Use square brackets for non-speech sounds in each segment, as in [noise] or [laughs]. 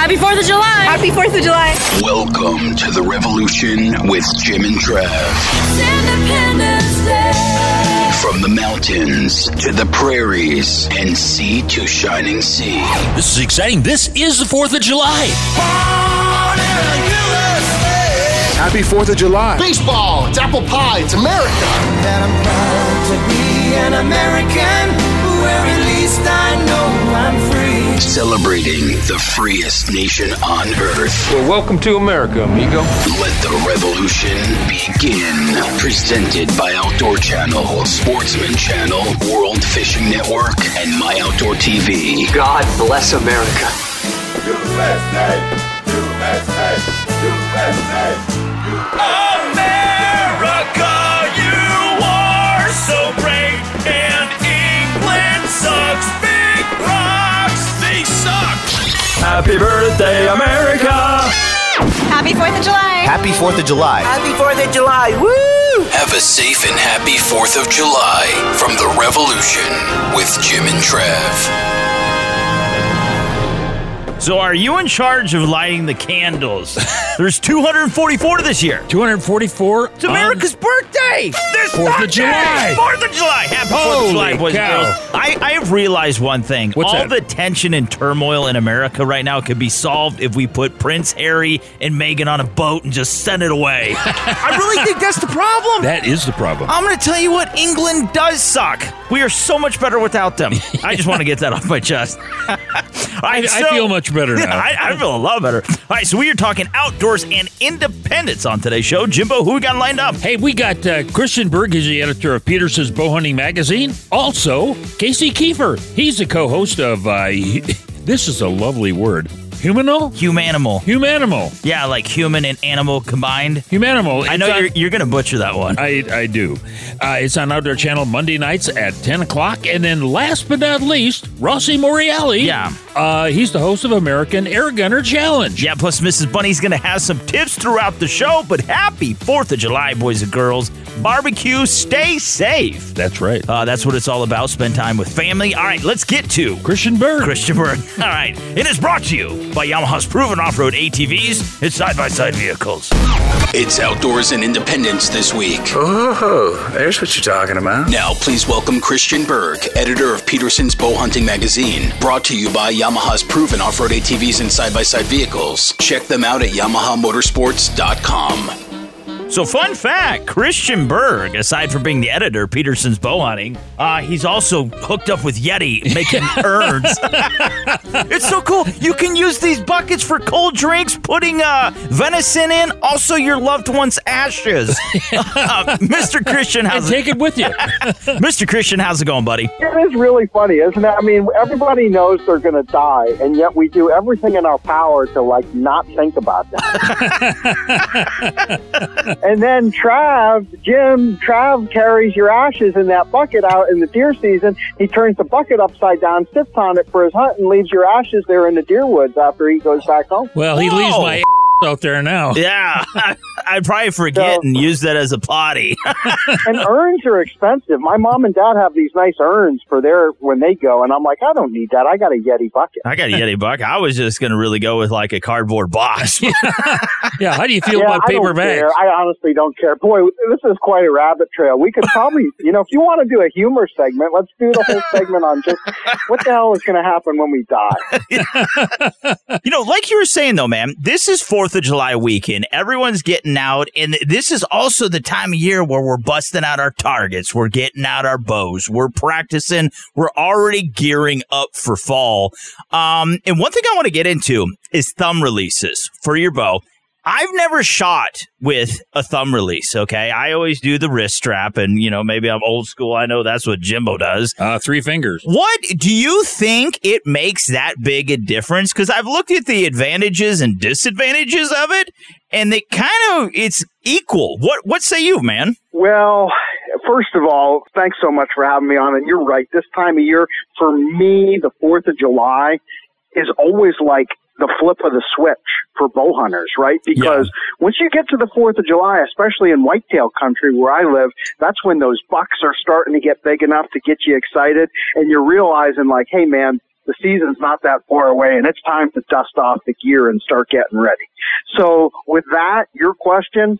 Happy 4th of July! Happy 4th of July! Welcome to the revolution with Jim and Trav. From the mountains to the prairies and sea to shining sea. This is exciting. This is the 4th of July. Happy 4th of July. Baseball, it's apple pie, it's America. That I'm proud to be an American, where at least I know I'm free. Celebrating the freest nation on earth. Well, welcome to America, amigo. Let the revolution begin. Presented by Outdoor Channel, Sportsman Channel, World Fishing Network, and My Outdoor TV. God bless America. USA! USA! USA! America, you are so great, and England sucks. Happy birthday, America! Happy 4th of July! Happy 4th of July! Happy 4th of July! Woo! Have a safe and happy 4th of July from the Revolution with Jim and Trav. So, are you in charge of lighting the candles? [laughs] There's 244 this year. 244? It's America's birthday! This 4th of July! 4th of July! Happy 4th of July, boys cow. and girls. I, I have realized one thing. What's All that? the tension and turmoil in America right now could be solved if we put Prince Harry and Meghan on a boat and just send it away. [laughs] I really think that's the problem. That is the problem. I'm going to tell you what, England does suck. We are so much better without them. [laughs] I just want to get that off my chest. [laughs] Right, I, I feel much better now. I, I feel a lot better. All right, so we are talking outdoors and independence on today's show. Jimbo, who we got lined up? Hey, we got uh, Christian Berg, he's the editor of Peterson's Bowhunting Magazine. Also, Casey Keefer, he's the co-host of, uh, [laughs] this is a lovely word, Humano? Humanimal. Humanimal. Yeah, like human and animal combined. Humanimal. I know on- you're, you're going to butcher that one. I, I do. Uh, it's on Outdoor Channel Monday nights at 10 o'clock. And then last but not least, Rossi Morreale. Yeah. Uh, he's the host of American Air Gunner Challenge. Yeah, plus Mrs. Bunny's going to have some tips throughout the show. But happy 4th of July, boys and girls. Barbecue, stay safe. That's right. Uh, that's what it's all about. Spend time with family. All right, let's get to Christian Berg. Christian Berg. [laughs] All right, it is brought to you by Yamaha's proven off-road ATVs and side-by-side vehicles. It's Outdoors and Independence this week. Oh, there's what you're talking about. Now, please welcome Christian Berg, editor of Peterson's Bow Hunting Magazine. Brought to you by Yamaha's proven off road ATVs and side by side vehicles. Check them out at YamahaMotorsports.com. So, fun fact Christian Berg, aside from being the editor of Peterson's Bow Hunting, uh, he's also hooked up with Yeti making [laughs] urns. [laughs] it's so cool. You can use these buckets for cold drinks, putting uh, venison in, also your loved one's ashes. [laughs] Uh, Mr. Christian, And how's take it with you. Mr. Christian, how's it going, buddy? It is really funny, isn't it? I mean, everybody knows they're going to die, and yet we do everything in our power to like not think about that. And then Trav, Jim, Trav carries your ashes in that bucket out in the deer season. He turns the bucket upside down, sits on it for his hunt, and leaves your ashes there in the deer woods after he goes back home. Well, he leaves Whoa. my [laughs] out there now. [laughs] Yeah, [laughs] I'd probably forget So- and use that as a potty. and urns are expensive. My mom and dad have these nice urns for their when they go, and I'm like, I don't need that. I got a Yeti bucket. I got a Yeti bucket. I was just going to really go with like a cardboard box. Yeah, how do you feel yeah, about I paper don't bags? care. I honestly don't care. Boy, this is quite a rabbit trail. We could probably, you know, if you want to do a humor segment, let's do the whole segment on just what the hell is going to happen when we die. You know, like you were saying though, man, this is 4th of July weekend. Everyone's getting out and this is also the time of year where we're busting out our targets. We're getting out our bows. We're practicing. We're already gearing up for fall. Um, and one thing I want to get into is thumb releases for your bow. I've never shot with a thumb release. Okay, I always do the wrist strap, and you know maybe I'm old school. I know that's what Jimbo does. Uh, three fingers. What do you think it makes that big a difference? Because I've looked at the advantages and disadvantages of it, and they kind of it's equal. What what say you, man? Well, first of all, thanks so much for having me on. And you're right. This time of year, for me, the Fourth of July is always like the flip of the switch for bow hunters, right? Because yeah. once you get to the 4th of July, especially in whitetail country where I live, that's when those bucks are starting to get big enough to get you excited and you're realizing like, hey man, the season's not that far away and it's time to dust off the gear and start getting ready. So with that, your question,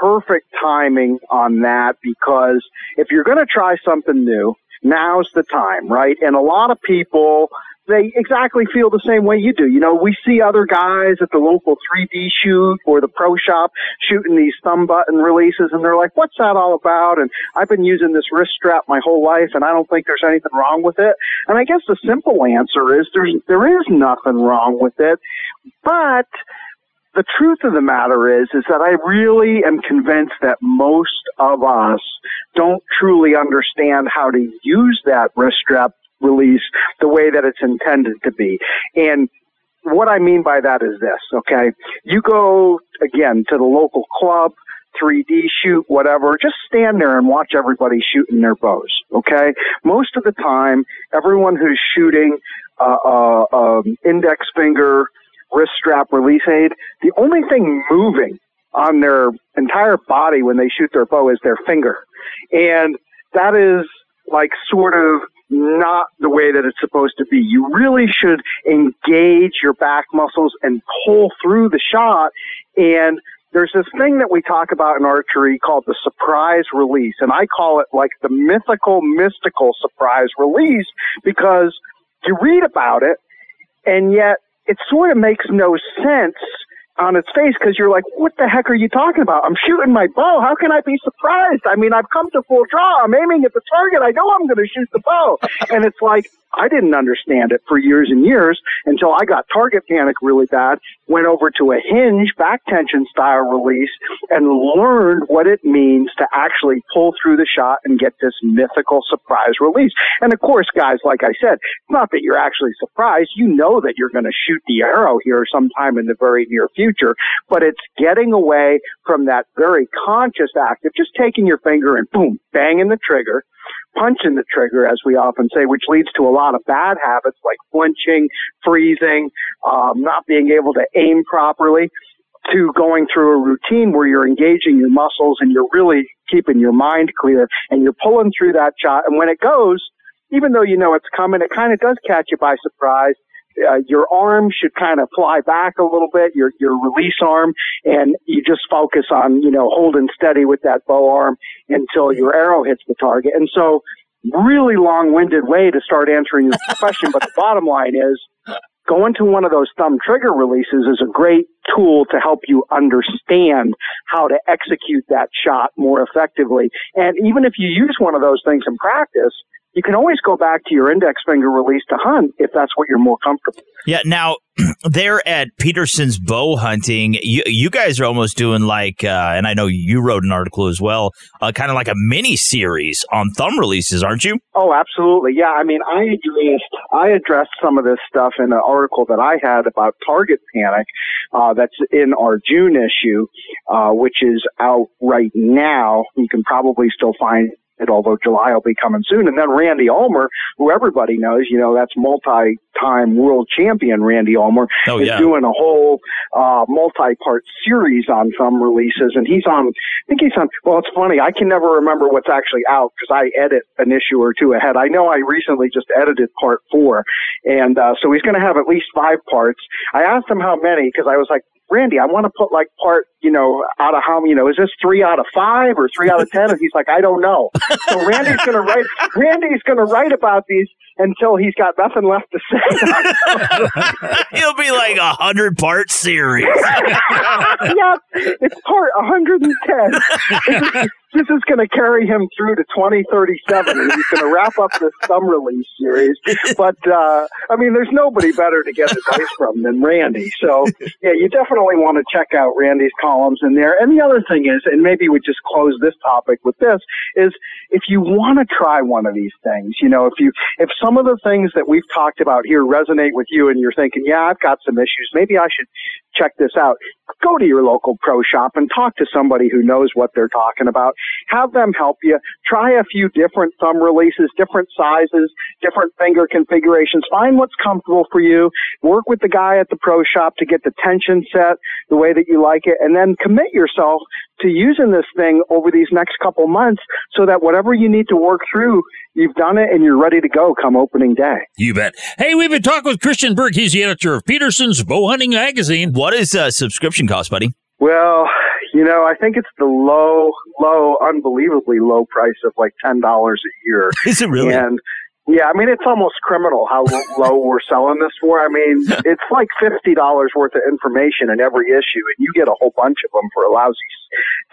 perfect timing on that because if you're going to try something new, now's the time, right? And a lot of people, they exactly feel the same way you do. You know, we see other guys at the local 3D shoot or the pro shop shooting these thumb button releases and they're like, what's that all about? And I've been using this wrist strap my whole life and I don't think there's anything wrong with it. And I guess the simple answer is there's, there is nothing wrong with it, but the truth of the matter is, is that I really am convinced that most of us don't truly understand how to use that wrist strap release the way that it's intended to be. And what I mean by that is this, okay? You go again to the local club, 3D shoot, whatever, just stand there and watch everybody shooting their bows, okay? Most of the time, everyone who's shooting uh, uh, um, index finger, wrist strap release aid, the only thing moving on their entire body when they shoot their bow is their finger. And that is like sort of not the way that it's supposed to be. You really should engage your back muscles and pull through the shot. And there's this thing that we talk about in archery called the surprise release. And I call it like the mythical, mystical surprise release because you read about it and yet it sort of makes no sense on its face because you're like, what the heck are you talking about? I'm shooting my bow. How can I be surprised? I mean, I've come to full draw. I'm aiming at the target. I know I'm going to shoot the bow. And it's like, I didn't understand it for years and years until I got target panic really bad, went over to a hinge back tension style release and learned what it means to actually pull through the shot and get this mythical surprise release. And of course, guys, like I said, it's not that you're actually surprised. You know that you're going to shoot the arrow here sometime in the very near future, but it's getting away from that very conscious act of just taking your finger and boom, banging the trigger punching the trigger, as we often say, which leads to a lot of bad habits like flinching, freezing, um, not being able to aim properly, to going through a routine where you're engaging your muscles and you're really keeping your mind clear and you're pulling through that shot. And when it goes, even though you know it's coming, it kind of does catch you by surprise uh, your arm should kind of fly back a little bit, your your release arm, and you just focus on you know holding steady with that bow arm until your arrow hits the target. And so, really long-winded way to start answering your [laughs] question, but the bottom line is. Going to one of those thumb trigger releases is a great tool to help you understand how to execute that shot more effectively. And even if you use one of those things in practice, you can always go back to your index finger release to hunt if that's what you're more comfortable. Yeah. Now, [clears throat] there at Peterson's Bow Hunting, you, you guys are almost doing like, uh, and I know you wrote an article as well, uh, kind of like a mini series on thumb releases, aren't you? Oh, absolutely. Yeah. I mean, I addressed, I addressed some of this stuff in an article that I had about target panic, uh, that's in our June issue, uh, which is out right now. You can probably still find although July will be coming soon. And then Randy Ulmer, who everybody knows, you know, that's multi-time world champion Randy Ulmer, oh, is yeah. doing a whole uh, multi-part series on thumb releases. And he's on, I think he's on, well, it's funny, I can never remember what's actually out because I edit an issue or two ahead. I know I recently just edited part four. And uh, so he's going to have at least five parts. I asked him how many because I was like, Randy, I want to put like part, you know, out of how, you know, is this three out of five or three out of ten? And he's like, I don't know. So Randy's going to write, Randy's going to write about these until he's got nothing left to say. [laughs] It'll be like a hundred part series. [laughs] yep, it's part 110. [laughs] this is going to carry him through to 2037, and he's going to wrap up this thumb release series. But uh, I mean, there's nobody better to get advice from than Randy. So yeah, you definitely want to check out Randy's columns in there. And the other thing is, and maybe we just close this topic with this, is if you want to try one of these things, you know, if you if some of the things that we've talked about here resonate with you, and you're thinking, yeah, I've got some issues, maybe I should check this out. Go to your local pro shop and talk to somebody who knows what they're talking about. Have them help you. Try a few different thumb releases, different sizes, different finger configurations. Find what's comfortable for you. Work with the guy at the pro shop to get the tension set the way that you like it and then commit yourself to using this thing over these next couple months so that whatever you need to work through, you've done it and you're ready to go come opening day. You bet. Hey, we've been talking with Christian Berg. He's the editor of Peterson's Bow Hunting Magazine. What is a subscription cost, buddy? Well, you know, I think it's the low, low, unbelievably low price of like ten dollars a year. [laughs] Is it really? And yeah, I mean, it's almost criminal how [laughs] low we're selling this for. I mean, it's like fifty dollars worth of information in every issue, and you get a whole bunch of them for a lousy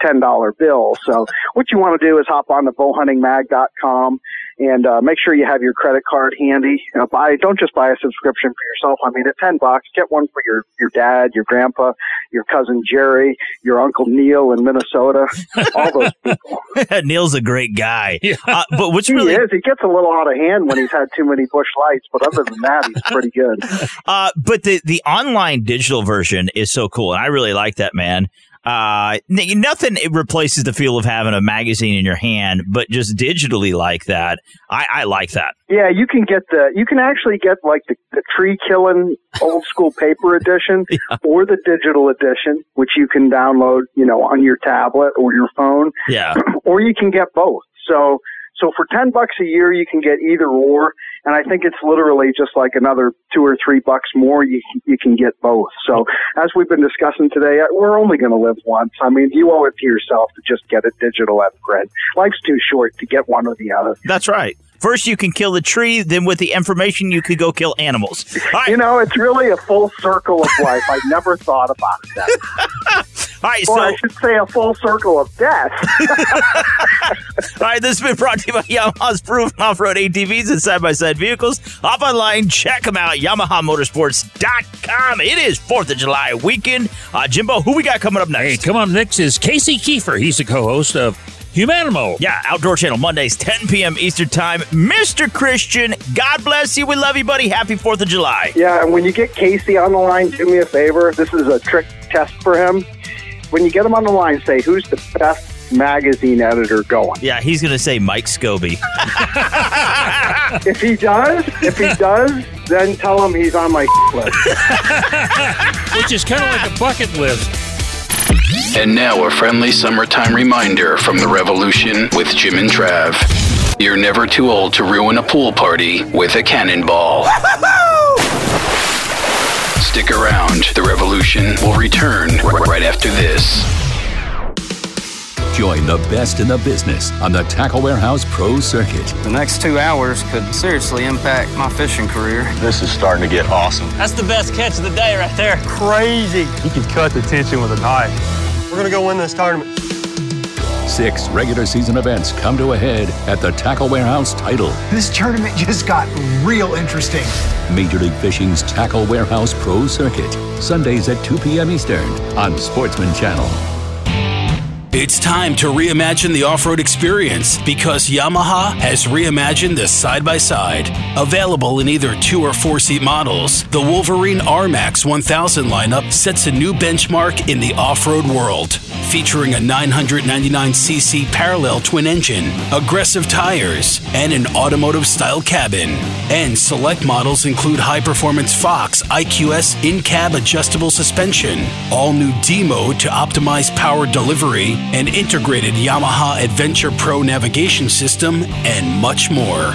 ten dollar bill. So, what you want to do is hop on to bowhuntingmag.com and uh, make sure you have your credit card handy. You know, buy don't just buy a subscription for yourself. I mean, at ten bucks, get one for your your dad, your grandpa, your cousin Jerry, your uncle Neil in Minnesota, all those [laughs] people. [laughs] Neil's a great guy. Uh, but what's he really is. He gets a little out of hand when he's had too many Busch Lights, but other than that, he's pretty good. [laughs] Uh, but the the online digital version is so cool, and I really like that, man. Uh, nothing replaces the feel of having a magazine in your hand, but just digitally like that, I, I like that. Yeah, you can get the you can actually get like the, the tree killing old school paper edition [laughs] or the digital edition, which you can download, you know, on your tablet or your phone. Yeah. [clears throat] or you can get both. So so for ten bucks a year, you can get either or, and I think it's literally just like another two or three bucks more. You you can get both. So as we've been discussing today, uh, we're only going to live once. I mean, you owe it to yourself to just get a digital print. Life's too short to get one or the other. That's right. First, you can kill the tree. Then, with the information, you could go kill animals. You know, it's really a full circle of life. I never thought about it that. way. [laughs] All right, Or so I should say a full circle of death. [laughs] All right, this has been brought to you by Yamaha's proven off-road ATVs and side-by-side vehicles. Hop online, check them out, YamahaMotorsports.com. It is 4th of July weekend. Uh, Jimbo, who we got coming up next? Hey, come on, next is Casey Keefer. He's the co-host of Humanimo. Yeah, Outdoor Channel, Mondays, 10 p.m. Eastern Time. Mr. Christian, God bless you. We love you, buddy. Happy 4th of July. Yeah, and when you get Casey on the line, do me a favor. This is a trick test for him. When you get him on the line, say, who's the best magazine editor going? Yeah, he's going to say Mike Scobie. [laughs] If he does, if he does, then tell him he's on my [laughs] list. Which is kind of like a bucket list. And now a friendly summertime reminder from the Revolution with Jim and Trav. You're never too old to ruin a pool party with a cannonball. Stick around. The Revolution will return r- right after this. Join the best in the business on the Tackle Warehouse Pro Circuit. The next two hours could seriously impact my fishing career. This is starting to get awesome. That's the best catch of the day right there. Crazy. You can cut the tension with a knife. We're going to go win this tournament. Six regular season events come to a head at the Tackle Warehouse title. This tournament just got real interesting. Major League Fishing's Tackle Warehouse Pro Circuit. Sundays at 2 p.m. Eastern on Sportsman Channel. It's time to reimagine the off road experience because Yamaha has reimagined the side by side. Available in either two or four seat models, the Wolverine RMAX 1000 lineup sets a new benchmark in the off road world. Featuring a 999cc parallel twin engine, aggressive tires, and an automotive style cabin. And select models include high performance Fox IQS in cab adjustable suspension, all new D mode to optimize power delivery, an integrated Yamaha Adventure Pro navigation system, and much more.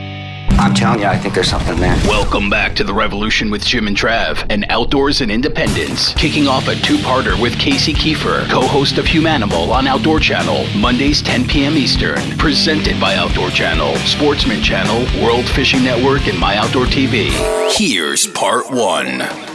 I'm telling you, I think there's something there. Welcome back to the Revolution with Jim and Trav, and Outdoors and Independence. Kicking off a two-parter with Casey Keefer, co-host of Humanimal on Outdoor Channel, Mondays 10 p.m. Eastern. Presented by Outdoor Channel, Sportsman Channel, World Fishing Network, and My Outdoor TV. Here's part one.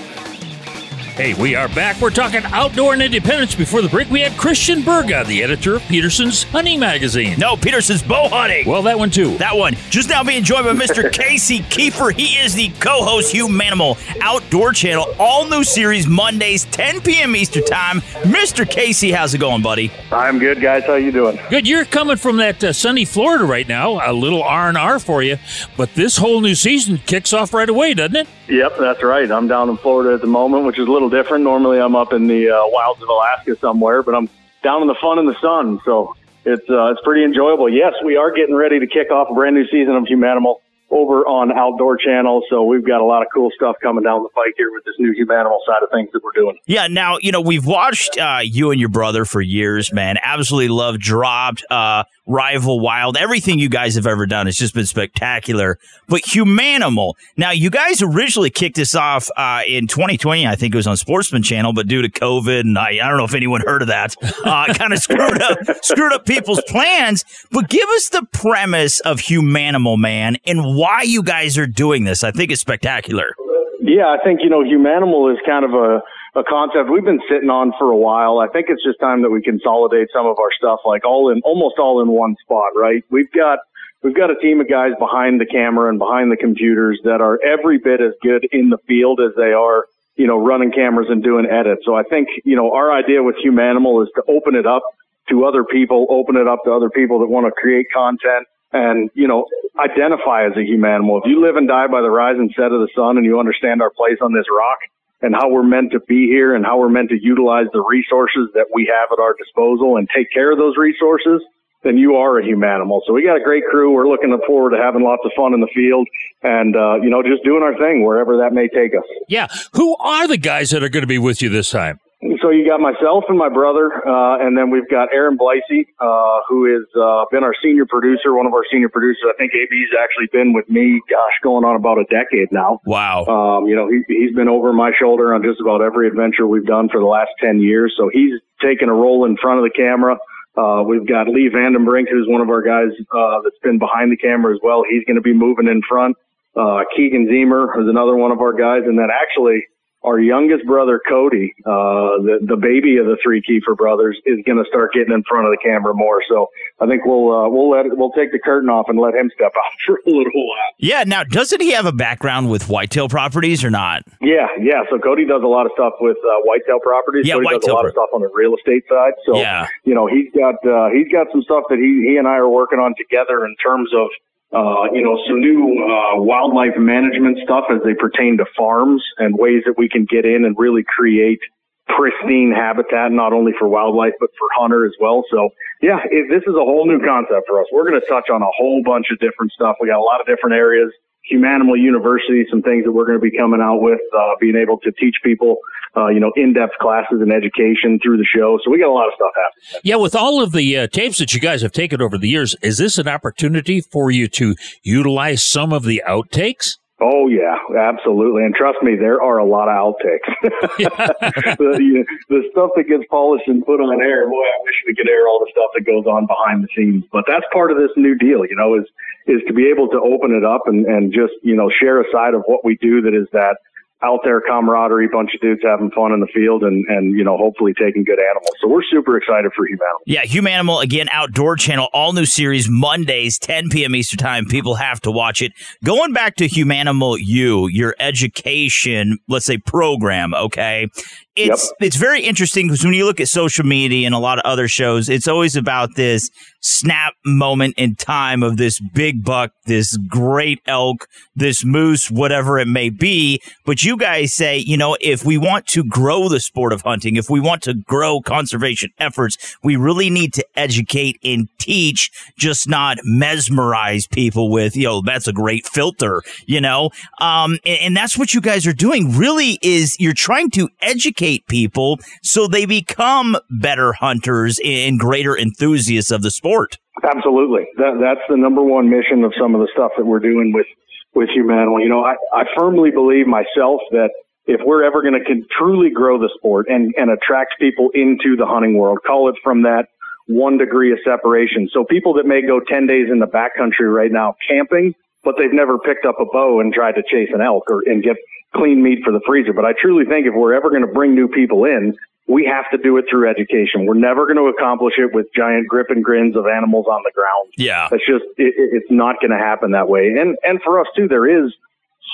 Hey, we are back. We're talking outdoor and independence. Before the break, we had Christian Berga, the editor of Peterson's Hunting Magazine. No, Peterson's Bow Hunting. Well, that one too. That one. Just now being joined by Mr. [laughs] Casey Keefer. He is the co-host Hugh Humanimal Outdoor Channel. All new series Mondays, 10 p.m. Eastern Time. Mr. Casey, how's it going, buddy? I'm good, guys. How you doing? Good. You're coming from that uh, sunny Florida right now. A little R and R for you, but this whole new season kicks off right away, doesn't it? Yep, that's right. I'm down in Florida at the moment, which is a little different. Normally, I'm up in the uh, wilds of Alaska somewhere, but I'm down in the fun in the sun, so it's uh, it's pretty enjoyable. Yes, we are getting ready to kick off a brand new season of Humanimal over on Outdoor Channel, so we've got a lot of cool stuff coming down the pike here with this new Humanimal side of things that we're doing. Yeah, now you know we've watched uh, you and your brother for years, man. Absolutely love dropped. Uh, Rival Wild. Everything you guys have ever done has just been spectacular. But Humanimal. Now, you guys originally kicked this off uh, in 2020. I think it was on Sportsman Channel, but due to COVID, and I, I don't know if anyone heard of that, uh, [laughs] kind of screwed up screwed up people's plans. But give us the premise of Humanimal, man, and why you guys are doing this. I think it's spectacular. Yeah, I think you know Humanimal is kind of a a concept we've been sitting on for a while. I think it's just time that we consolidate some of our stuff, like all in almost all in one spot. Right? We've got we've got a team of guys behind the camera and behind the computers that are every bit as good in the field as they are, you know, running cameras and doing edits. So I think you know our idea with Humanimal is to open it up to other people, open it up to other people that want to create content and, you know, identify as a humanimal. If you live and die by the rise and set of the sun and you understand our place on this rock and how we're meant to be here and how we're meant to utilize the resources that we have at our disposal and take care of those resources, then you are a humanimal. So we got a great crew. We're looking forward to having lots of fun in the field and, uh, you know, just doing our thing wherever that may take us. Yeah. Who are the guys that are going to be with you this time? So you got myself and my brother, uh, and then we've got Aaron Blicey, uh, who has uh, been our senior producer, one of our senior producers. I think AB's actually been with me, gosh, going on about a decade now. Wow. Um, you know, he, he's been over my shoulder on just about every adventure we've done for the last 10 years. So he's taken a role in front of the camera. Uh, we've got Lee Vandenbrink, who's one of our guys uh, that's been behind the camera as well. He's going to be moving in front. Uh, Keegan Zemer is another one of our guys. And then actually, our youngest brother Cody, uh, the the baby of the three Keefer brothers, is going to start getting in front of the camera more. So I think we'll uh, we'll let we'll take the curtain off and let him step [laughs] out for a little while. Yeah. Now, doesn't he have a background with whitetail properties or not? Yeah, yeah. So Cody does a lot of stuff with uh, whitetail properties. Yeah, Cody does a whitetail lot of stuff on the real estate side. So Yeah. you know he's got uh, he's got some stuff that he he and I are working on together in terms of uh, you know, some new uh, wildlife management stuff as they pertain to farms and ways that we can get in and really create pristine habitat, not only for wildlife, but for hunter as well. So, yeah, this is a whole new concept for us. We're going to touch on a whole bunch of different stuff. We got a lot of different areas. Humanimal University, some things that we're going to be coming out with, uh, being able to teach people, uh, you know, in-depth classes and education through the show. So we got a lot of stuff happening. Yeah, with all of the uh, tapes that you guys have taken over the years, is this an opportunity for you to utilize some of the outtakes? Oh yeah, absolutely. And trust me, there are a lot of outtakes. [laughs] the, you the stuff that gets polished and put on air, boy, I wish we could air all the stuff that goes on behind the scenes. But that's part of this new deal, you know, is is to be able to open it up and, and just, you know, share a side of what we do that is that out there camaraderie, bunch of dudes having fun in the field and, and, you know, hopefully taking good animals. So we're super excited for Humanimal. Yeah, Humanimal, again, Outdoor Channel, all new series, Mondays, 10 p.m. Eastern Time. People have to watch it. Going back to Humanimal U, your education, let's say, program, okay? It's it's very interesting because when you look at social media and a lot of other shows, it's always about this snap moment in time of this big buck, this great elk, this moose, whatever it may be. But you guys say, you know, if we want to grow the sport of hunting, if we want to grow conservation efforts, we really need to educate and teach, just not mesmerize people with, know, that's a great filter, you know? Um, and, and that's what you guys are doing really is you're trying to educate people so they become better hunters and greater enthusiasts of the sport. Absolutely. That, that's the number one mission of some of the stuff that we're doing with with Humanimal. You know, I, I firmly believe myself that if we're ever going to truly grow the sport and, and attract people into the hunting world, call it from that one degree of separation. So people that may go 10 days in the backcountry right now camping, but they've never picked up a bow and tried to chase an elk or and get clean meat for the freezer. But I truly think if we're ever going to bring new people in, we have to do it through education. We're never going to accomplish it with giant grip and grins of animals on the ground. Yeah. It's just, it, it's not going to happen that way. And, and for us too, there is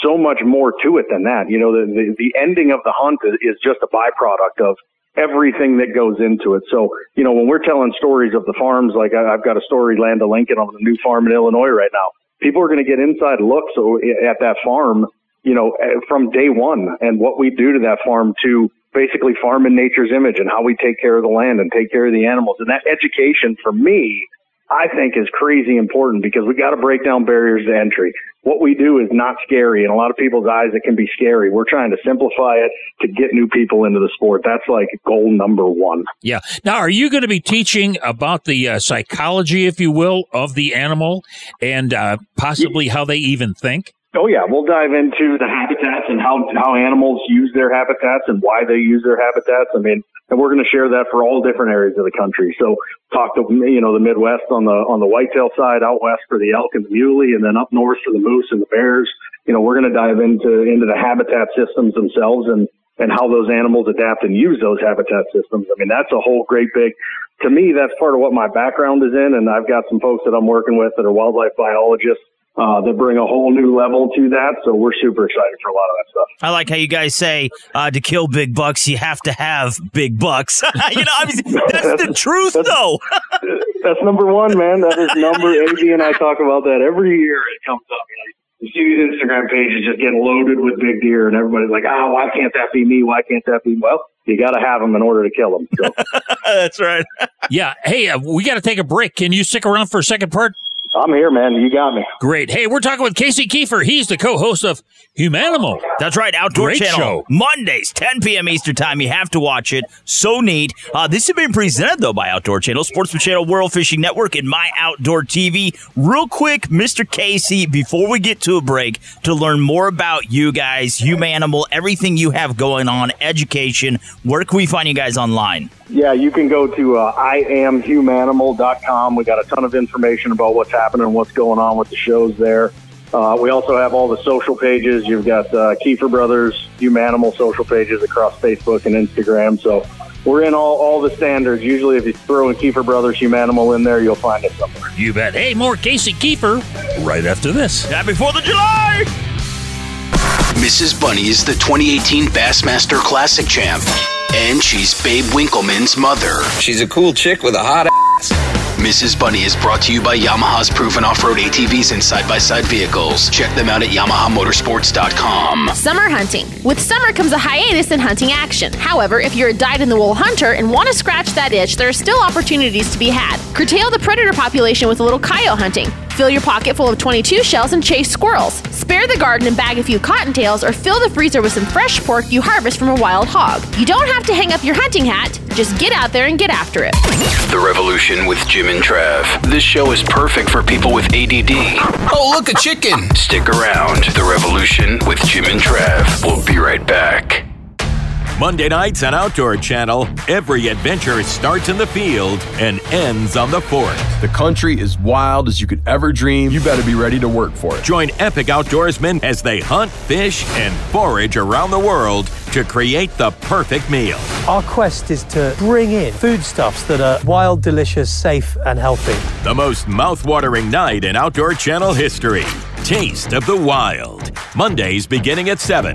so much more to it than that. You know, the, the, the ending of the hunt is, is just a byproduct of everything that goes into it. So, you know, when we're telling stories of the farms, like I, I've got a story, Land of Lincoln, on a new farm in Illinois right now. People are going to get inside looks at that farm, you know, eh, from day one and what we do to that farm to basically farm in nature's image and how we take care of the land and take care of the animals. And that education for me, I think is crazy important because we got to break down barriers to entry. What we do is not scary. In a lot of people's eyes, it can be scary. We're trying to simplify it to get new people into the sport. That's like goal number one. Yeah. Now, are you going to be teaching about the uh, psychology, if you will, of the animal and uh, possibly how they even think? Oh yeah, we'll dive into the habitats and how how animals use their habitats and why they use their habitats. I mean, and we're going to share that for all different areas of the country. So talk to you know the Midwest on the on the whitetail side, out west for the elk and the muley, and then up north for the moose and the bears. You know, we're going to dive into into the habitat systems themselves and and how those animals adapt and use those habitat systems. I mean, that's a whole great big. To me, that's part of what my background is in, and I've got some folks that I'm working with that are wildlife biologists uh, that bring a whole new level to that. So we're super excited for a lot of that stuff. I like how you guys say uh, to kill big bucks, you have to have big bucks. [laughs] you know, I mean, that's, [laughs] that's the truth, that's, though. [laughs] that's number one, man. That is number. AB and I talk about that every year. It comes up. You see these Instagram pages just getting loaded with big deer, and everybody's like, "Oh, why can't that be me? Why can't that be?" Well, you got to have them in order to kill them. So. that's right. yeah. Hey, uh, we got to take a break. Can you stick around for a second part? I'm here, man. You got me. Great. Hey, we're talking with Casey Keefer. He's the co-host of Humanimal. That's right, Outdoor Great Channel. show. Mondays, 10 p.m. Eastern Time. You have to watch it. So neat. Uh, this has been presented, though, by Outdoor Channel, Sportsman Channel, World Fishing Network, and My Outdoor TV. Real quick, Mr. Casey, before we get to a break, to learn more about you guys, Humanimal, everything you have going on, education, where can we find you guys online? Yeah, you can go to uh, iamhumanimal.com. We got a ton of information about what's happening and what's going on with the shows there. Uh, we also have all the social pages. You've got uh, Keefer Brothers Humanimal social pages across Facebook and Instagram. So we're in all, all the standards. Usually, if you throw in Keefer Brothers Humanimal in there, you'll find us somewhere. You bet. Hey, more Casey Keefer right after this. Happy 4th of July! Mrs. Bunny is the 2018 Bassmaster Classic champ, and she's Babe Winkelman's mother. She's a cool chick with a hot ass. Mrs. Bunny is brought to you by Yamaha's proven off-road ATVs and side-by-side vehicles. Check them out at YamahaMotorsports.com. Summer hunting. With summer comes a hiatus in hunting action. However, if you're a dyed-in-the-wool hunter and want to scratch that itch, there are still opportunities to be had. Curtail the predator population with a little coyote hunting. Fill your pocket full of 22 shells and chase squirrels. Spare the garden and bag a few cottontails or fill the freezer with some fresh pork you harvest from a wild hog. You don't have to hang up your hunting hat, just get out there and get after it. The Revolution with Jim and Trav. This show is perfect for people with ADD. Oh, look, a chicken. Stick around. The Revolution with Jim and Trav. We'll be right back. Monday nights on Outdoor Channel, every adventure starts in the field and ends on the fort. The country is wild as you could ever dream. You better be ready to work for it. Join epic outdoorsmen as they hunt, fish, and forage around the world to create the perfect meal. Our quest is to bring in foodstuffs that are wild, delicious, safe, and healthy. The most mouth-watering night in Outdoor Channel history. Taste of the Wild. Mondays beginning at 7.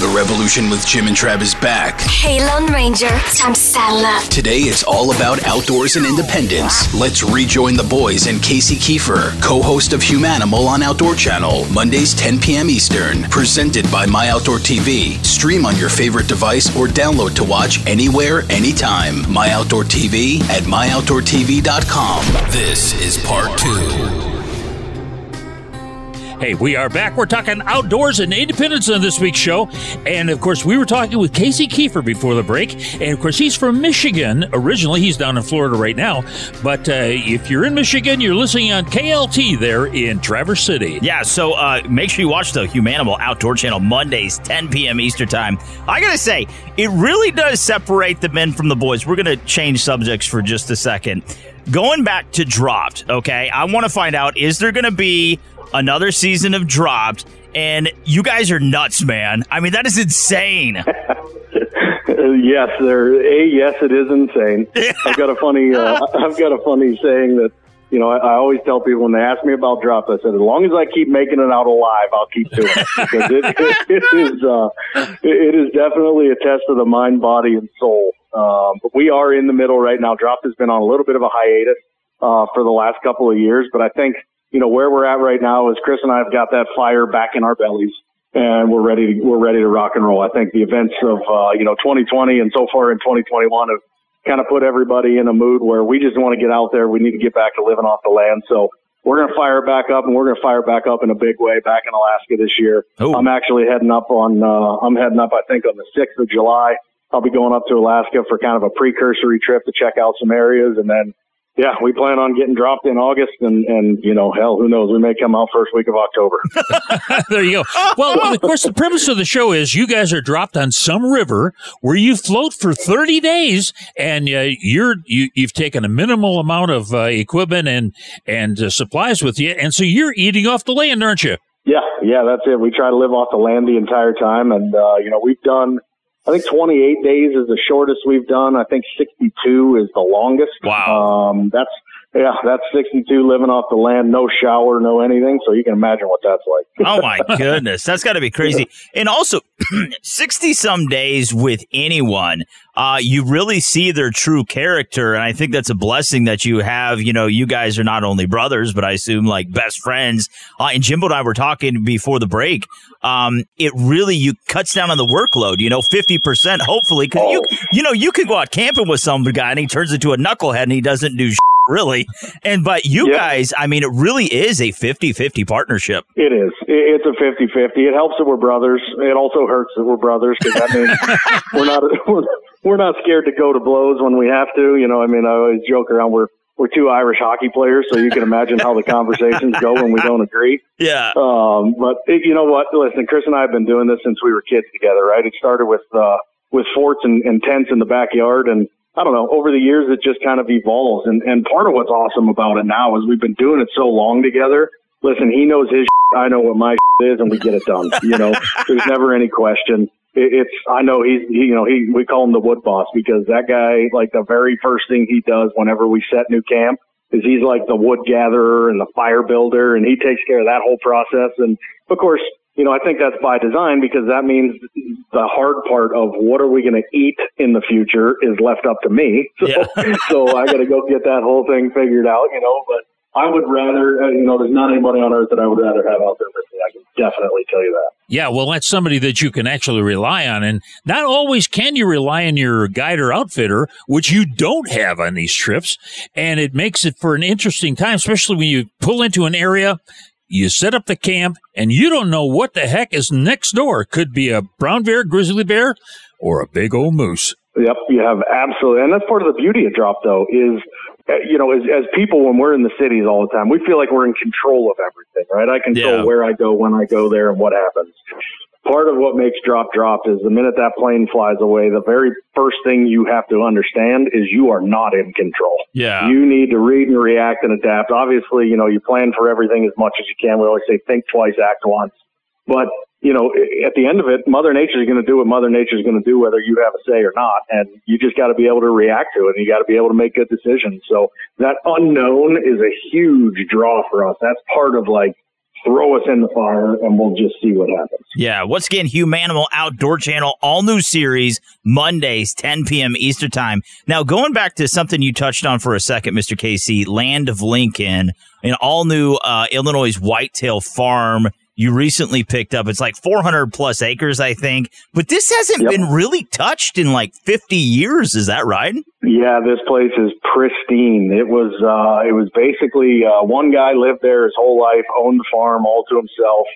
The Revolution with Jim and Trav is back. Hey, Lone Ranger, it's time to saddle up. Today it's all about outdoors and independence. Let's rejoin the boys and Casey Keefer, co-host of Humanimal on Outdoor Channel, Mondays 10 p.m. Eastern, presented by My Outdoor TV. Stream on your favorite device or download to watch anywhere, anytime. My Outdoor TV at myoutdoortv.com. This is part two. Hey, we are back. We're talking outdoors and independence on this week's show. And of course, we were talking with Casey Keefer before the break. And of course, he's from Michigan originally. He's down in Florida right now. But uh, if you're in Michigan, you're listening on KLT there in Traverse City. Yeah, so uh, make sure you watch the Humanimal Outdoor Channel Mondays, 10 p.m. Eastern Time. I got to say, it really does separate the men from the boys. We're going to change subjects for just a second. Going back to Dropped, okay, I want to find out is there going to be another season of Dropped? And you guys are nuts, man. I mean, that is insane. [laughs] yes, there. A yes, it is insane. [laughs] I've got a funny. Uh, [laughs] I've got a funny saying that you know I, I always tell people when they ask me about drop, I said as long as I keep making it out alive, I'll keep doing it because it, it is. Uh, it is definitely a test of the mind, body, and soul. Um, but we are in the middle right now. Drop has been on a little bit of a hiatus uh, for the last couple of years, but I think you know where we're at right now is Chris and I have got that fire back in our bellies and we're ready to, we're ready to rock and roll. I think the events of, uh, you know, 2020 and so far in 2021 have kind of put everybody in a mood where we just want to get out there. We need to get back to living off the land. So we're going to fire back up and we're going to fire back up in a big way back in Alaska this year. Ooh. I'm actually heading up on, uh, I'm heading up, I think on the 6th of July. I'll be going up to Alaska for kind of a precursory trip to check out some areas and then yeah, we plan on getting dropped in August, and and you know, hell, who knows? We may come out first week of October. [laughs] [laughs] there you go. Well, of course, the premise of the show is you guys are dropped on some river where you float for thirty days, and uh, you're you, you've taken a minimal amount of uh, equipment and and uh, supplies with you, and so you're eating off the land, aren't you? Yeah, yeah, that's it. We try to live off the land the entire time, and uh, you know, we've done. I think 28 days is the shortest we've done. I think 62 is the longest. Wow. Um, that's yeah, that's 62 living off the land, no shower, no anything. So you can imagine what that's like. [laughs] oh my goodness, that's got to be crazy. And also, [clears throat] 60 some days with anyone, uh, you really see their true character. And I think that's a blessing that you have. You know, you guys are not only brothers, but I assume like best friends. Uh, and Jimbo and I were talking before the break. Um, it really you cuts down on the workload. You know, 50% hopefully because you you know you could go out camping with some guy and he turns into a knucklehead and he doesn't do. Shit, really and but you guys i mean it really is a 50-50 partnership It is. It's a 50-50. It helps that we're brothers. It also hurts that we're brothers because that means [laughs] we're not we're, we're not scared to go to blows when we have to. You know, I mean, I always joke around. We're we're two Irish hockey players, so you can imagine how the conversations go when we don't agree. yeah Um, but it, you know what? Listen, Chris and I have been doing this since we were kids together, right? It started with uh, with forts and, and tents in the backyard, and I don't know. Over the years, it just kind of evolves. And and part of what's awesome about it now is we've been doing it so long together. Listen, he knows his. I know what my is, and we get it done. You know, [laughs] there's never any question. It, it's I know he's he, you know he we call him the wood boss because that guy like the very first thing he does whenever we set new camp is he's like the wood gatherer and the fire builder and he takes care of that whole process and of course you know I think that's by design because that means the hard part of what are we going to eat in the future is left up to me so [laughs] so I got to go get that whole thing figured out you know but I would rather, uh, you know, there's not anybody on earth that I would rather have out there with me. I can definitely tell you that. Yeah, well, that's somebody that you can actually rely on. And not always can you rely on your guide or outfitter, which you don't have on these trips. And it makes it for an interesting time, especially when you pull into an area, you set up the camp, and you don't know what the heck is next door. Could be a brown bear, grizzly bear, or a big old moose. Yep, you have absolutely, and that's part of the beauty of drop though is, uh, you know, as as people when we're in the cities all the time, we feel like we're in control of everything, right? I control Yeah. where I go, when I go there, and what happens. Part of what makes drop drop is the minute that plane flies away, the very first thing you have to understand is you are not in control. Yeah. You need to read and react and adapt. Obviously, you know, you plan for everything as much as you can. We always say think twice, act once. But, you know, at the end of it, Mother Nature is going to do what Mother Nature is going to do, whether you have a say or not. And you just got to be able to react to it and you got to be able to make good decisions. So that unknown is a huge draw for us. That's part of like, throw us in the fire and we'll just see what happens. Yeah, once again, Humanimal Outdoor Channel, all new series, Mondays, 10 p.m. Eastern Time. Now, going back to something you touched on for a second, Mr. Casey, Land of Lincoln, an all new uh, Illinois Whitetail Farm you recently picked up. It's like 400 plus acres, I think. But this hasn't Yep. been really touched in like 50 years. Is that right? Yeah, this place is pristine. It was uh it was basically uh one guy lived there his whole life, owned the farm all to himself.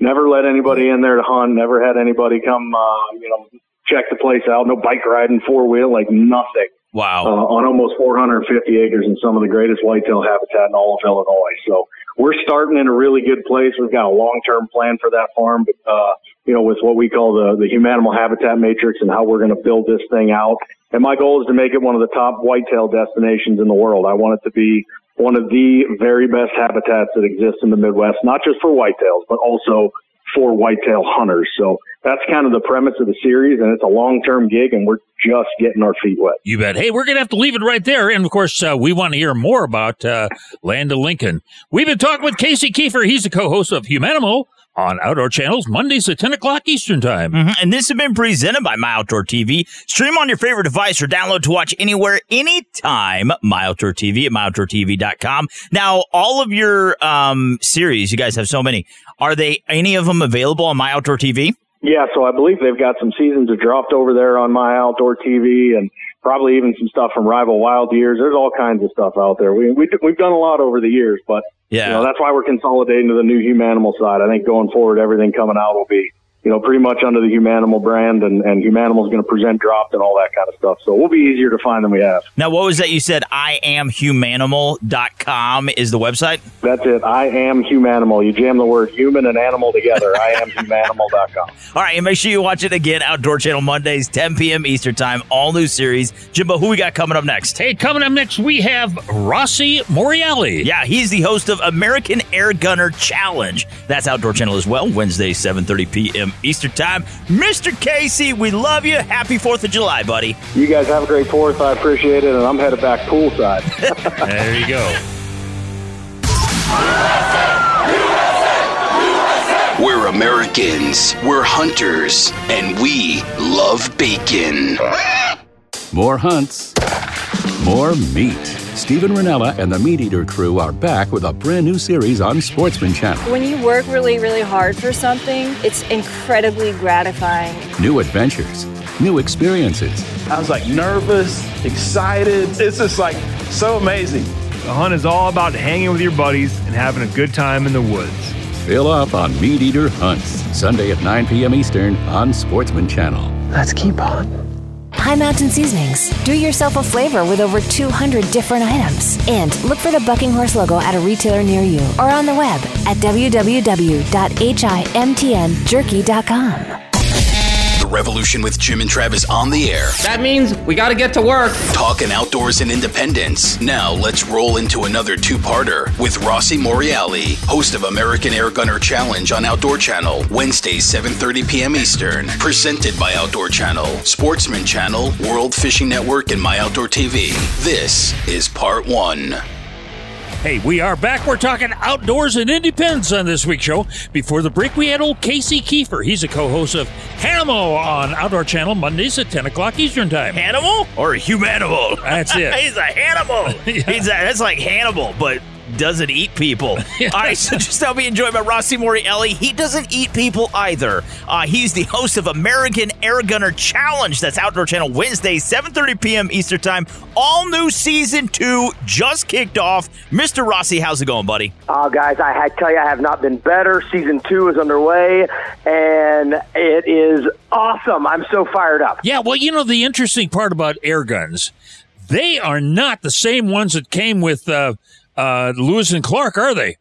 Never let anybody in there to hunt, never had anybody come uh, you know, check the place out, no bike riding, four wheel, like nothing. Wow. Uh, on almost 450 acres in some of the greatest whitetail habitat in all of Illinois. So we're starting in a really good place. We've got a long-term plan for that farm, but, uh, you know, with what we call the, the Humanimal Habitat Matrix and how we're going to build this thing out. And my goal is to make it one of the top whitetail destinations in the world. I want it to be one of the very best habitats that exist in the Midwest, not just for whitetails, but also for whitetail hunters. So that's kind of the premise of the series, and it's a long-term gig, and we're just getting our feet wet. You bet. Hey, we're going to have to leave it right there. And of course, uh, we want to hear more about uh, Land of Lincoln. We've been talking with Casey Keefer. He's the co host of Humanimal on Outdoor Channels, Mondays at 10 o'clock Eastern Time. Mhm. And this has been presented by My Outdoor TV. Stream on your favorite device or download to watch anywhere, anytime. My Outdoor TV at myoutdoortv.com. Now, all of your um, series, you guys have so many. Are they any of them available on My Outdoor TV? Yeah, so I believe they've got some seasons that dropped over there on my outdoor TV, and probably even some stuff from Rival Wild Years. There's all kinds of stuff out there. We, we we've done a lot over the years, but Yeah. you know that's why we're consolidating to the new Humanimal side. I think going forward, everything coming out will be you know pretty much under the Humanimal brand, and and Humanimal is going to present dropped and all that kind of stuff. So we'll be easier to find than we have. Now, what was that you said? I am humanimal.com is the website? That's it. I am Humanimal. You jam the word human and animal together. I am humanimal.com. [laughs] All right, and make sure you watch it again. Outdoor Channel Mondays, 10 p.m. Eastern Time. All new series. Jimbo, who we got coming up next? Hey, coming up next, we have Rossi Morreale. Yeah, he's the host of American Air Gunner Challenge. That's Outdoor Channel as well. Wednesday, 7:30 p.m. Eastern Time. Mr. Casey, we love you. Happy Fourth of July, buddy. You guys have a great fourth. I appreciate it, and I'm headed back poolside. [laughs] there you go. We're Americans, we're hunters, and we love bacon. More hunts, more meat. Steven Rinella and the Meat Eater crew are back with a brand new series on Sportsman Channel. When you work really, really hard for something, it's incredibly gratifying. New adventures, new experiences. I was like nervous, excited. It's just like so amazing. The hunt is all about hanging with your buddies and having a good time in the woods. Fill up on Meat Eater Hunts, Sunday at 9 p.m. Eastern on Sportsman Channel. Let's keep on. High Mountain Seasonings. Do yourself a flavor with over 200 different items. And look for the Bucking Horse logo at a retailer near you or on the web at www.himtnjerky.com. The Revolution with Jim and Travis on the air. That means we got to get to work. Talking outdoors and independence. Now let's roll into another two-parter with Rossi Morreale, host of American Air Gunner Challenge on Outdoor Channel, Wednesdays 7:30 p.m. Eastern. Presented by Outdoor Channel, Sportsman Channel, World Fishing Network, and My Outdoor TV. This is part one. Hey, we are back. We're talking outdoors and independence on this week's show. Before the break, we had old Casey Keefer. He's a co-host of Hannibal on Outdoor Channel Mondays at 10 o'clock Eastern Time. Hannibal or humanimal? That's it. [laughs] He's a Hannibal. [laughs] He's a, that's like Hannibal, but doesn't eat people. [laughs] All right, so just now me enjoy by Rossi Morreale. He doesn't eat people either. Uh, he's the host of American Air Gunner Challenge. That's Outdoor Channel Wednesday, 7.30 p.m. Eastern Time. All new season two just kicked off. Mr. Rossi, how's it going, buddy? Oh, guys, I had tell you, I have not been better. Season two is underway, and it is awesome. I'm so fired up. Yeah, well, you know, the interesting part about air guns, they are not the same ones that came with uh, uh, Lewis and Clark, are they?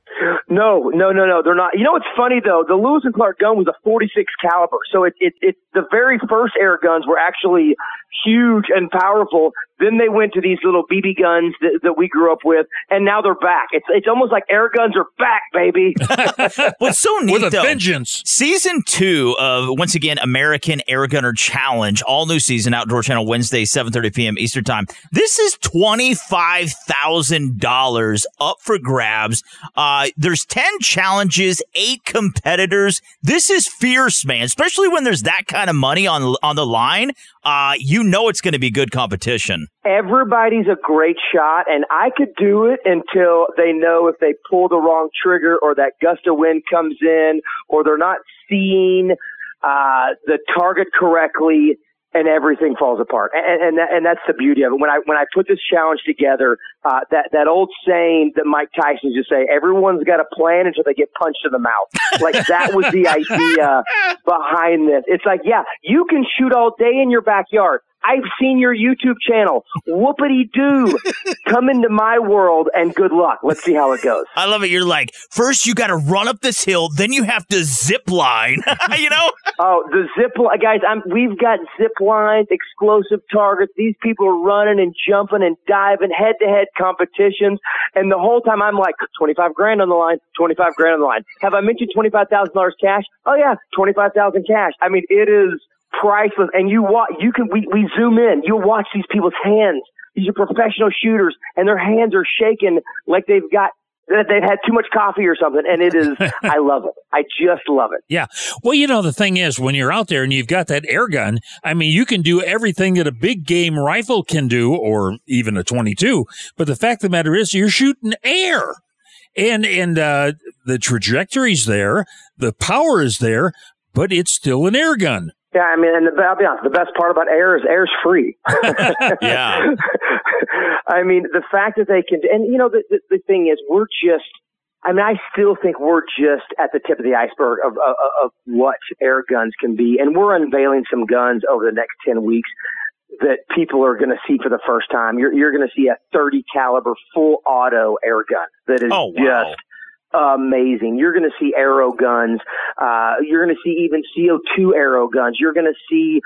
No, no, no, no. They're not. You know what's funny though? The Lewis and Clark gun was a 46 caliber, so it it, it the very first air guns were actually huge and powerful. Then they went to these little BB guns that, that we grew up with, and now they're back. It's it's almost like air guns are back, baby. [laughs] What's so neat, With a though, vengeance. Season two of once again American Air Gunner Challenge, all new season, Outdoor Channel Wednesday, seven thirty p.m. Eastern Time. This is twenty five thousand dollars up for grabs. Uh, there's There's 10 challenges, eight competitors. This is fierce, man, especially when there's that kind of money on, on the line. Uh, you know it's going to be good competition. Everybody's a great shot, and I could do it until they know if they pull the wrong trigger or that gust of wind comes in or they're not seeing uh, the target correctly and everything falls apart. And, and, that, and that's the beauty of it. When I, when I put this challenge together, uh, that, that old saying that Mike Tyson used to say, everyone's got a plan until they get punched in the mouth. Like that was the [laughs] idea behind this. It's like, yeah, you can shoot all day in your backyard. I've seen your YouTube channel. Whoopity doo. [laughs] Come into my world and good luck. Let's see how it goes. I love it. You're like, first you got to run up this hill, then you have to zip line. [laughs] you know? Oh, the zip line, guys. I'm, we've got zip lines, explosive targets. These people are running and jumping and diving, head to head competitions. And the whole time I'm like, 25 grand on the line, 25 grand on the line. Have I mentioned $25,000 cash? Oh yeah, 25,000 cash. I mean, it is priceless. And you watch, you can, we, we zoom in, you'll watch these people's hands. These are professional shooters and their hands are shaking like they've got that they've had too much coffee or something. And it is, [laughs] I love it. I just love it. Yeah. Well, you know, the thing is, when you're out there and you've got that air gun, I mean, you can do everything that a big game rifle can do, or even a 22. But the fact of the matter is, you're shooting air. And, and, uh, the trajectory's there, the power is there, but it's still an air gun. Yeah, I mean, and the, I'll be honest, the best part about air is air's free. [laughs] yeah. [laughs] I mean, the fact that they can, and you know, the, the, the thing is, we're just, I mean, I still think we're just at the tip of the iceberg of, of, of what air guns can be. And we're unveiling some guns over the next 10 weeks that people are going to see for the first time. You're, you're going to see a 30 caliber full auto air gun that is oh, wow. just amazing. You're going to see arrow guns. Uh, you're going to see even CO2 arrow guns. You're going to see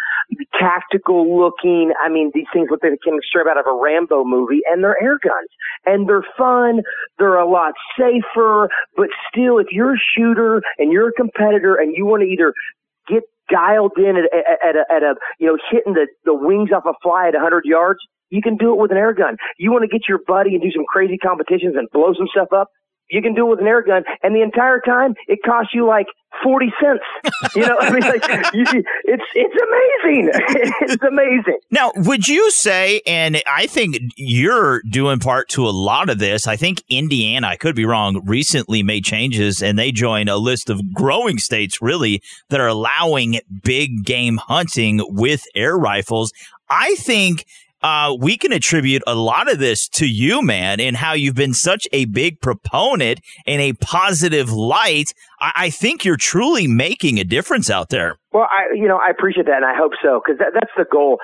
tactical looking. I mean, these things look like they came straight out of a Rambo movie and they're air guns and they're fun. They're a lot safer, but still, if you're a shooter and you're a competitor and you want to either get dialed in at, at, at, a, at a, you know, hitting the, the wings off a fly at 100 yards, you can do it with an air gun. You want to get your buddy and do some crazy competitions and blow some stuff up? You can do it with an air gun, and the entire time it costs you like forty cents. [laughs] You know, I mean, like you, it's it's amazing. [laughs] it's amazing. Now, would you say? And I think you're doing part to a lot of this. I think Indiana, I could be wrong, recently made changes, and they joined a list of growing states really that are allowing big game hunting with air rifles. I think uh, we can attribute a lot of this to you, man, and how you've been such a big proponent in a positive light. I, I think you're truly making a difference out there. Well, I, you know, I appreciate that, and I hope so, because that, that's the goal.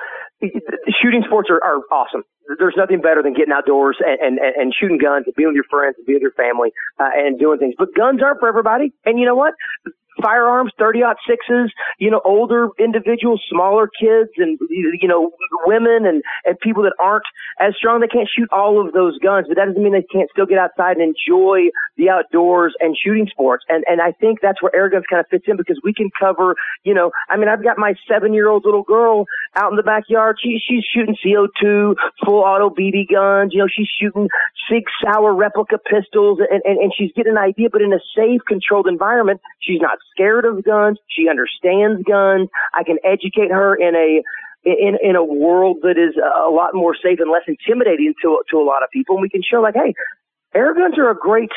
Shooting sports are, are awesome. There's nothing better than getting outdoors and, and, and shooting guns and being with your friends and being with your family uh, and doing things. But guns aren't for everybody. And you know what? Firearms, 30 sixes, you know, older individuals, smaller kids and, you know, women and, and people that aren't as strong. They can't shoot all of those guns, but that doesn't mean they can't still get outside and enjoy the outdoors and shooting sports. And, and I think that's where air guns kind of fits in because we can cover, you know, I mean, I've got my seven year old little girl out in the backyard. She, she's shooting CO2, full auto BB guns. You know, she's shooting Sig Sauer replica pistols and, and, and she's getting an idea, but in a safe, controlled environment. She's not scared of guns. She understands guns. I can educate her in a in in a world that is a lot more safe and less intimidating to to a lot of people. And we can show like, hey, air guns are a great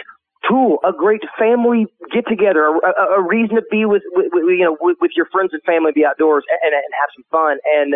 tool, a great family get together, a, a, a, reason to be with, with, with you know with, with, your friends and family, be outdoors and, and have some fun. And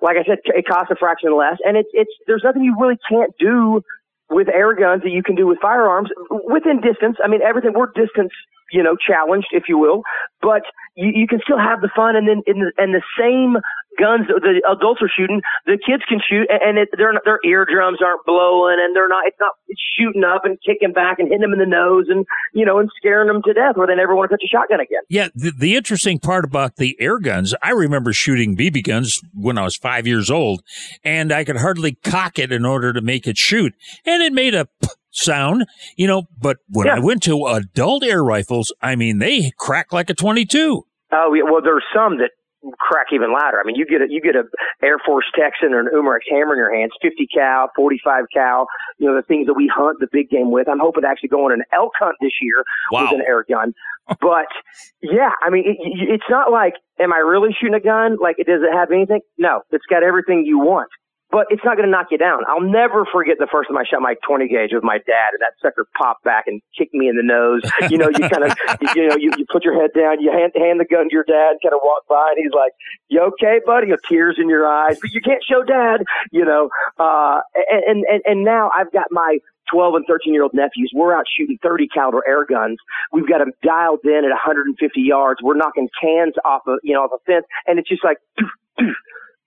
like I said, it costs a fraction less, and it's it's there's nothing you really can't do with air guns that you can do with firearms within distance. I mean, everything we're distance you know, challenged, if you will, but you, you can still have the fun and then in the, and the same guns that the adults are shooting, the kids can shoot and it, their their eardrums aren't blowing and they're not it's not it's shooting up and kicking back and hitting them in the nose and you know and scaring them to death where they never want to touch a shotgun again. Yeah, the, the interesting part about the air guns, I remember shooting BB guns when I was five years old, and I could hardly cock it in order to make it shoot, and it made a p- sound, you know. But when yeah. I went to adult air rifles, I mean, they crack like a 22. Oh, yeah. Well, there's some that crack even louder. I mean, you get a you get a Air Force Texan or an Umarex hammer in your hands, 50 cal, 45 cal. You know the things that we hunt the big game with. I'm hoping to actually go on an elk hunt this year Wow. with an air gun. [laughs] But yeah, I mean, it, it's not like, am I really shooting a gun? Like, it does it have anything? No, it's got everything you want. But it's not going to knock you down. I'll never forget the first time I shot my 20 gauge with my dad, and that sucker popped back and kicked me in the nose. You know, you [laughs] kind of, you know, you, you put your head down, you hand, hand the gun to your dad, kind of walk by, and he's like, "You okay, buddy?" You know, tears in your eyes, but you can't show dad. You know, uh, and and and now I've got my 12 and 13 year old nephews. We're out shooting 30 caliber air guns. We've got them dialed in at 150 yards. We're knocking cans off of, you know, off a fence. And it's just like, doof, [clears throat] doof,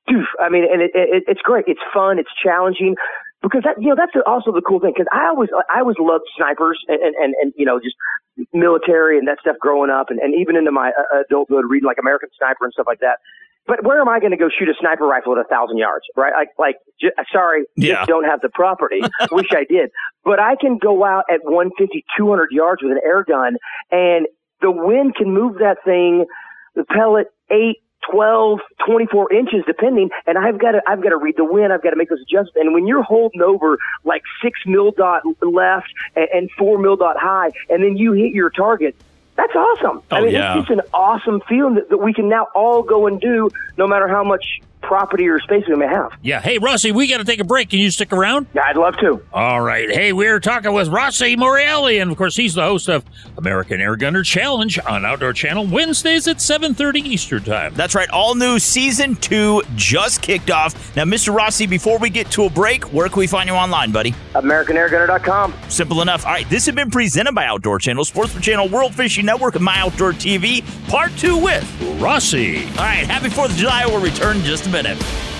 doof. I mean, and it, it, it's great. It's fun. It's challenging because that, you know, that's also the cool thing. Cause I always, I always loved snipers and, and, and, and you know, just military and that stuff growing up and, and even into my uh, adulthood reading like American Sniper and stuff like that. But where am I going to go shoot a sniper rifle at a thousand yards, right? Like, like, j- sorry, Yeah. just don't have the property. [laughs] Wish I did. But I can go out at 150, 200 yards with an air gun and the wind can move that thing, the pellet eight, 12, 24 inches depending. And I've got to, I've got to read the wind. I've got to make those adjustments. And when you're holding over like six mil dot left and, and four mil dot high, and then you hit your target, that's awesome. I Oh, mean, yeah. it's just an awesome feeling that, that we can now all go and do no matter how much property or space we may have. Yeah. Hey, Rossi, we got to take a break. Can you stick around? Yeah, I'd love to. All right. Hey, we're talking with Rossi Morreale, and of course, he's the host of American Air Gunner Challenge on Outdoor Channel Wednesdays at 7:30 Eastern Time. That's right. All new season two just kicked off. Now, Mr. Rossi, before we get to a break, where can we find you online, buddy? AmericanAirGunner.com. Simple enough. All right, this has been presented by Outdoor Channel, Sportsman Channel, World Fishing Network, and My Outdoor TV, part two with Rossi. All right, happy 4th of July. We'll return in just a minute. Primitive.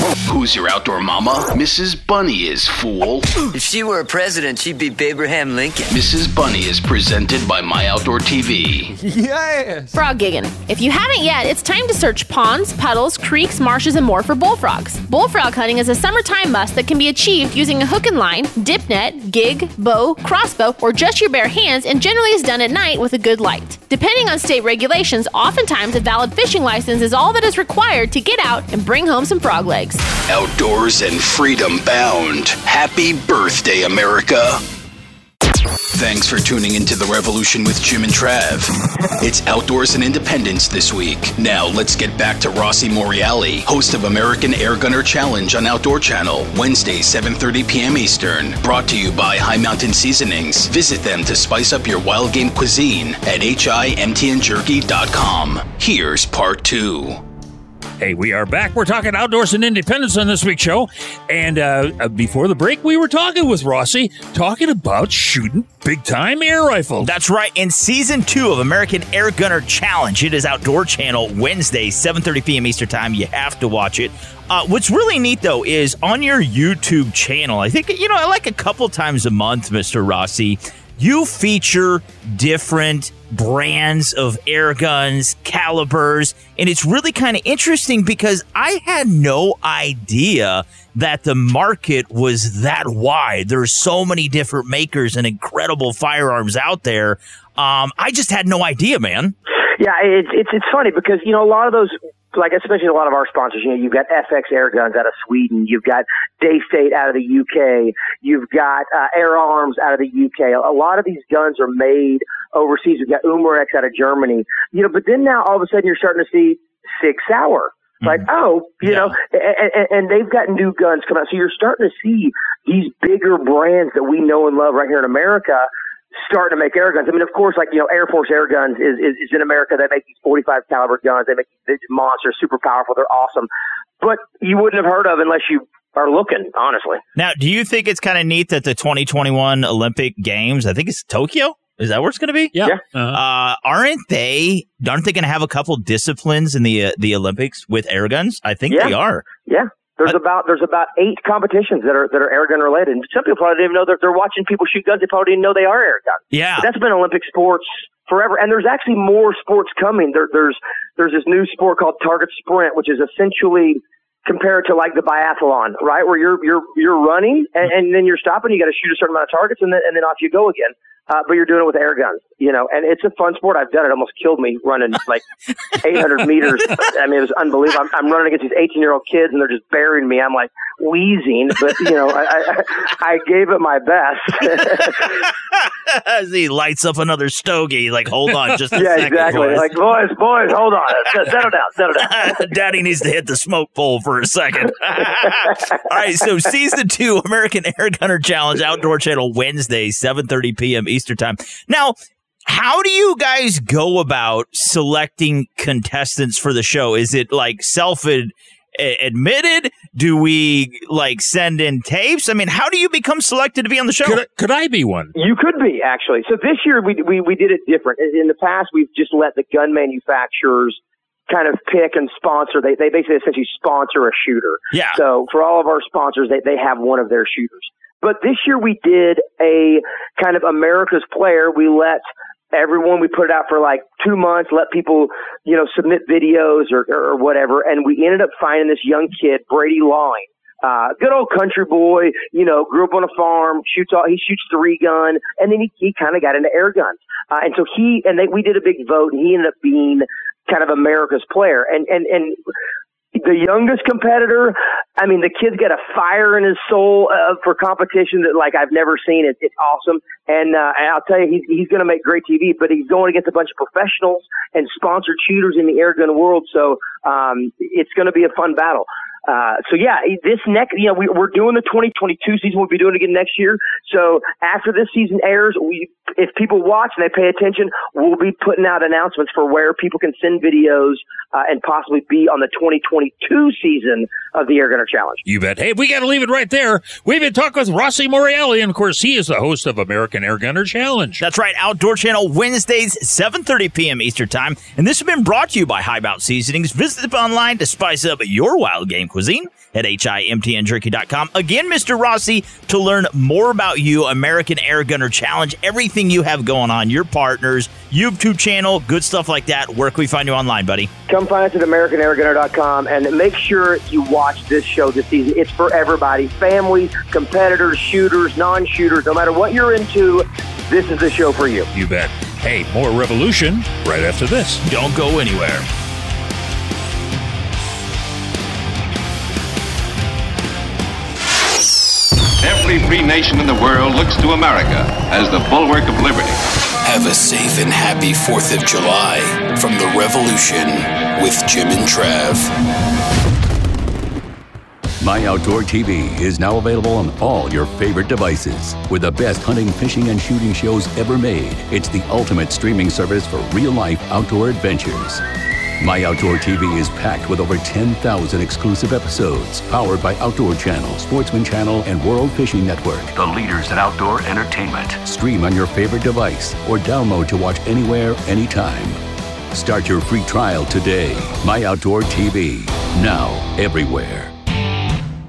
Who's your outdoor mama? Mrs. Bunny is, fool. If she were a president, she'd be Abraham Lincoln. Mrs. Bunny is presented by My Outdoor TV. Yes. Frog gigging. If you haven't yet, it's time to search ponds, puddles, creeks, marshes, and more for bullfrogs. Bullfrog hunting is a summertime must that can be achieved using a hook and line, dip net, gig, bow, crossbow, or just your bare hands, and generally is done at night with a good light. Depending on state regulations, oftentimes a valid fishing license is all that is required to get out and bring home some frog legs. Outdoors and freedom bound. Happy birthday, America. Thanks for tuning into The Revolution with Jim and Trav. It's Outdoors and Independence this week. Now let's get back to Rossi Morreale, host of American Air Gunner Challenge on Outdoor Channel, Wednesday, 7.30 p.m. Eastern. Brought to you by High Mountain Seasonings. Visit them to spice up your wild game cuisine at himtnjerky.com. Here's part two. Hey, we are back. We're talking outdoors and independence on this week's show. And uh, uh, before the break, we were talking with Rossi, talking about shooting big time air rifles. That's right. In season two of American Air Gunner Challenge, it is Outdoor Channel Wednesday, 7:30 p.m. Eastern Time. You have to watch it. Uh, what's really neat though is on your YouTube channel. I think you know, I like a couple times a month, Mister Rossi, you feature different brands of air guns, calibers, and it's really kind of interesting because I had no idea that the market was that wide. There's so many different makers and incredible firearms out there. Um, I just had no idea, man. Yeah, it's it's it's funny because you know a lot of those, like especially a lot of our sponsors. You know, you've got FX Air Guns out of Sweden, you've got Daystate out of the UK, you've got uh, Air Arms out of the UK. A lot of these guns are made overseas. We've got Umarex out of Germany. You know, but then now all of a sudden you're starting to see Sig Sauer. Like, oh, you know, and, and, and they've got new guns coming out. So you're starting to see these bigger brands that we know and love right here in America starting to make air guns. I mean, of course, like, you know, Air Force Air Guns is, is, is in America. They make these 45 caliber guns. They make these monsters, super powerful. They're awesome. But you wouldn't have heard of unless you are looking, honestly. Now, do you think it's kind of neat that the 2021 Olympic Games, I think it's Tokyo? Is that where it's going to be? Yeah. Uh, aren't they? Aren't they going to have a couple disciplines in the uh, the Olympics with air guns? I think Yeah. they are. Yeah. There's uh, about there's about eight competitions that are that are air gun related. And some people probably didn't even know that they're watching people shoot guns. They probably didn't know they are air guns. Yeah. But that's been Olympic sports forever. And there's actually more sports coming. There, there's there's this new sport called target sprint, which is essentially compared to like the biathlon, right? Where you're you're you're running and, and then you're stopping. You got to shoot a certain amount of targets, and then and then off you go again. Uh, but you're doing it with air guns, you know, and it's a fun sport. I've done it. Almost killed me running like [laughs] 800 meters. I mean, it was unbelievable. I'm, I'm running against these 18 year old kids and they're just burying me. I'm like wheezing, but you know, I, I, I gave it my best. [laughs] As he lights up another stogie, like, hold on just a yeah, second. exactly. boys. Like, boys, boys, hold on. [laughs] Settle down, settle down. Daddy needs to hit the smoke pole for a second. All right, so season two, American Air Gunner Challenge, Outdoor Channel, Wednesday, 7.30 p.m. Eastern Time. Now, how do you guys go about selecting contestants for the show? Is it like self admitted? Do we like send in tapes? I mean, how do you become selected to be on the show? Could I, could I be one? You could be actually. So this year we we we did it different. In the past, we've just let the gun manufacturers kind of pick and sponsor. They they basically essentially sponsor a shooter. Yeah. So for all of our sponsors, they they have one of their shooters. But this year we did a kind of America's Player. We let everyone we put it out for like two months let people you know submit videos or, or, whatever and we ended up finding this young kid brady lawing uh, good old country boy, you know, grew up on a farm, shoots all, he shoots three gun, and then he, he kind of got into air guns. Uh, and so he, and they, we did a big vote and he ended up being kind of America's player. And, and, and the youngest competitor, I mean, the kid's got a fire in his soul uh, for competition that like I've never seen. It, it's awesome, and, uh, and I'll tell you, he's he's going to make great TV. But he's going against a bunch of professionals and sponsored shooters in the air gun world, so um, it's going to be a fun battle. Uh, so yeah, this next, you know, we, we're doing the 2022 season. We'll be doing it again next year. So after this season airs, we, if people watch and they pay attention, we'll be putting out announcements for where people can send videos uh, and possibly be on the 2022 season of the Air Gunner Challenge. You bet. Hey, we got to leave it right there. We've been talking with Rossi Morreale, and of course, he is the host of American Air Gunner Challenge. That's right, Outdoor Channel Wednesdays, 7:30 p.m. Eastern Time, and this has been brought to you by High Mountain Seasonings. Visit them online to spice up your wild game cuisine at himtnjerky.com. Again, Mr. Rossi, to learn more about you, American Air Gunner Challenge, everything you have going on, your partners, YouTube channel, good stuff like that. Where can we find you online, buddy? Come find us at AmericanAirGunner.com and make sure you watch this show this season. It's for everybody families, competitors, shooters, non shooters, no matter what you're into, this is the show for you. You bet. Hey, more revolution right after this. Don't go anywhere. Every free nation in the world looks to America as the bulwark of liberty. Have a safe and happy 4th of July from the Revolution with Jim and Trav. My Outdoor TV is now available on all your favorite devices. With the best hunting, fishing, and shooting shows ever made, it's the ultimate streaming service for real life outdoor adventures. My Outdoor TV is packed with over 10,000 exclusive episodes, powered by Outdoor Channel, Sportsman Channel, and World Fishing Network, the leaders in outdoor entertainment. Stream on your favorite device or download to watch anywhere, anytime. Start your free trial today. My Outdoor TV, now everywhere.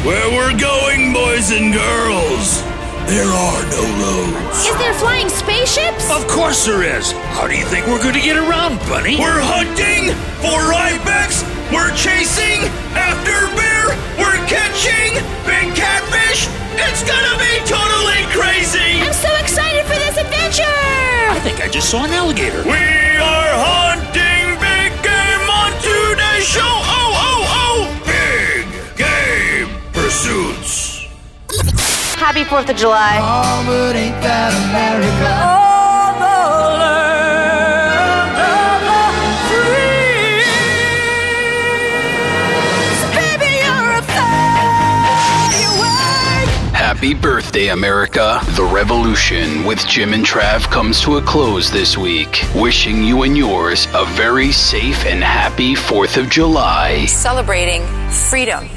Where we're going, boys and girls, there are no roads. Is there flying spaceships? Of course there is. How do you think we're going to get around, Bunny? We're hunting for ibex. We're chasing after bear. We're catching big catfish. It's gonna be totally crazy. I'm so excited for this adventure! I think I just saw an alligator. We are hunting big game on today's show. Pursuits. Happy 4th of July. Oh, but ain't that America? Oh, the land of the free. Baby, you're a fire. Happy birthday, America. The revolution with Jim and Trav comes to a close this week. Wishing you and yours a very safe and happy 4th of July. Celebrating freedom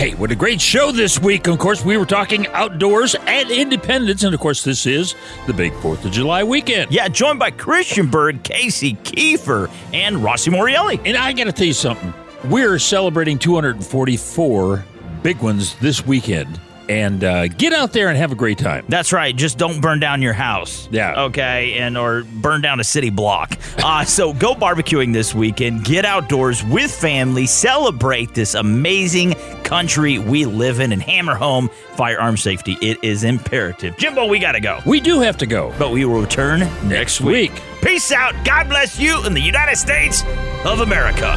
Hey, what a great show this week. Of course, we were talking outdoors and independence. And of course, this is the big 4th of July weekend. Yeah, joined by Christian Bird, Casey Keefer, and Rossi Morreale. And I got to tell you something. We're celebrating 244 big ones this weekend. And uh, get out there and have a great time. That's right. Just don't burn down your house. Yeah. Okay. And or burn down a city block. Uh, so go barbecuing this weekend. Get outdoors with family. Celebrate this amazing country we live in and hammer home firearm safety. It is imperative. Jimbo, we got to go. We do have to go. But we will return next week. week. Peace out. God bless you in the United States of America.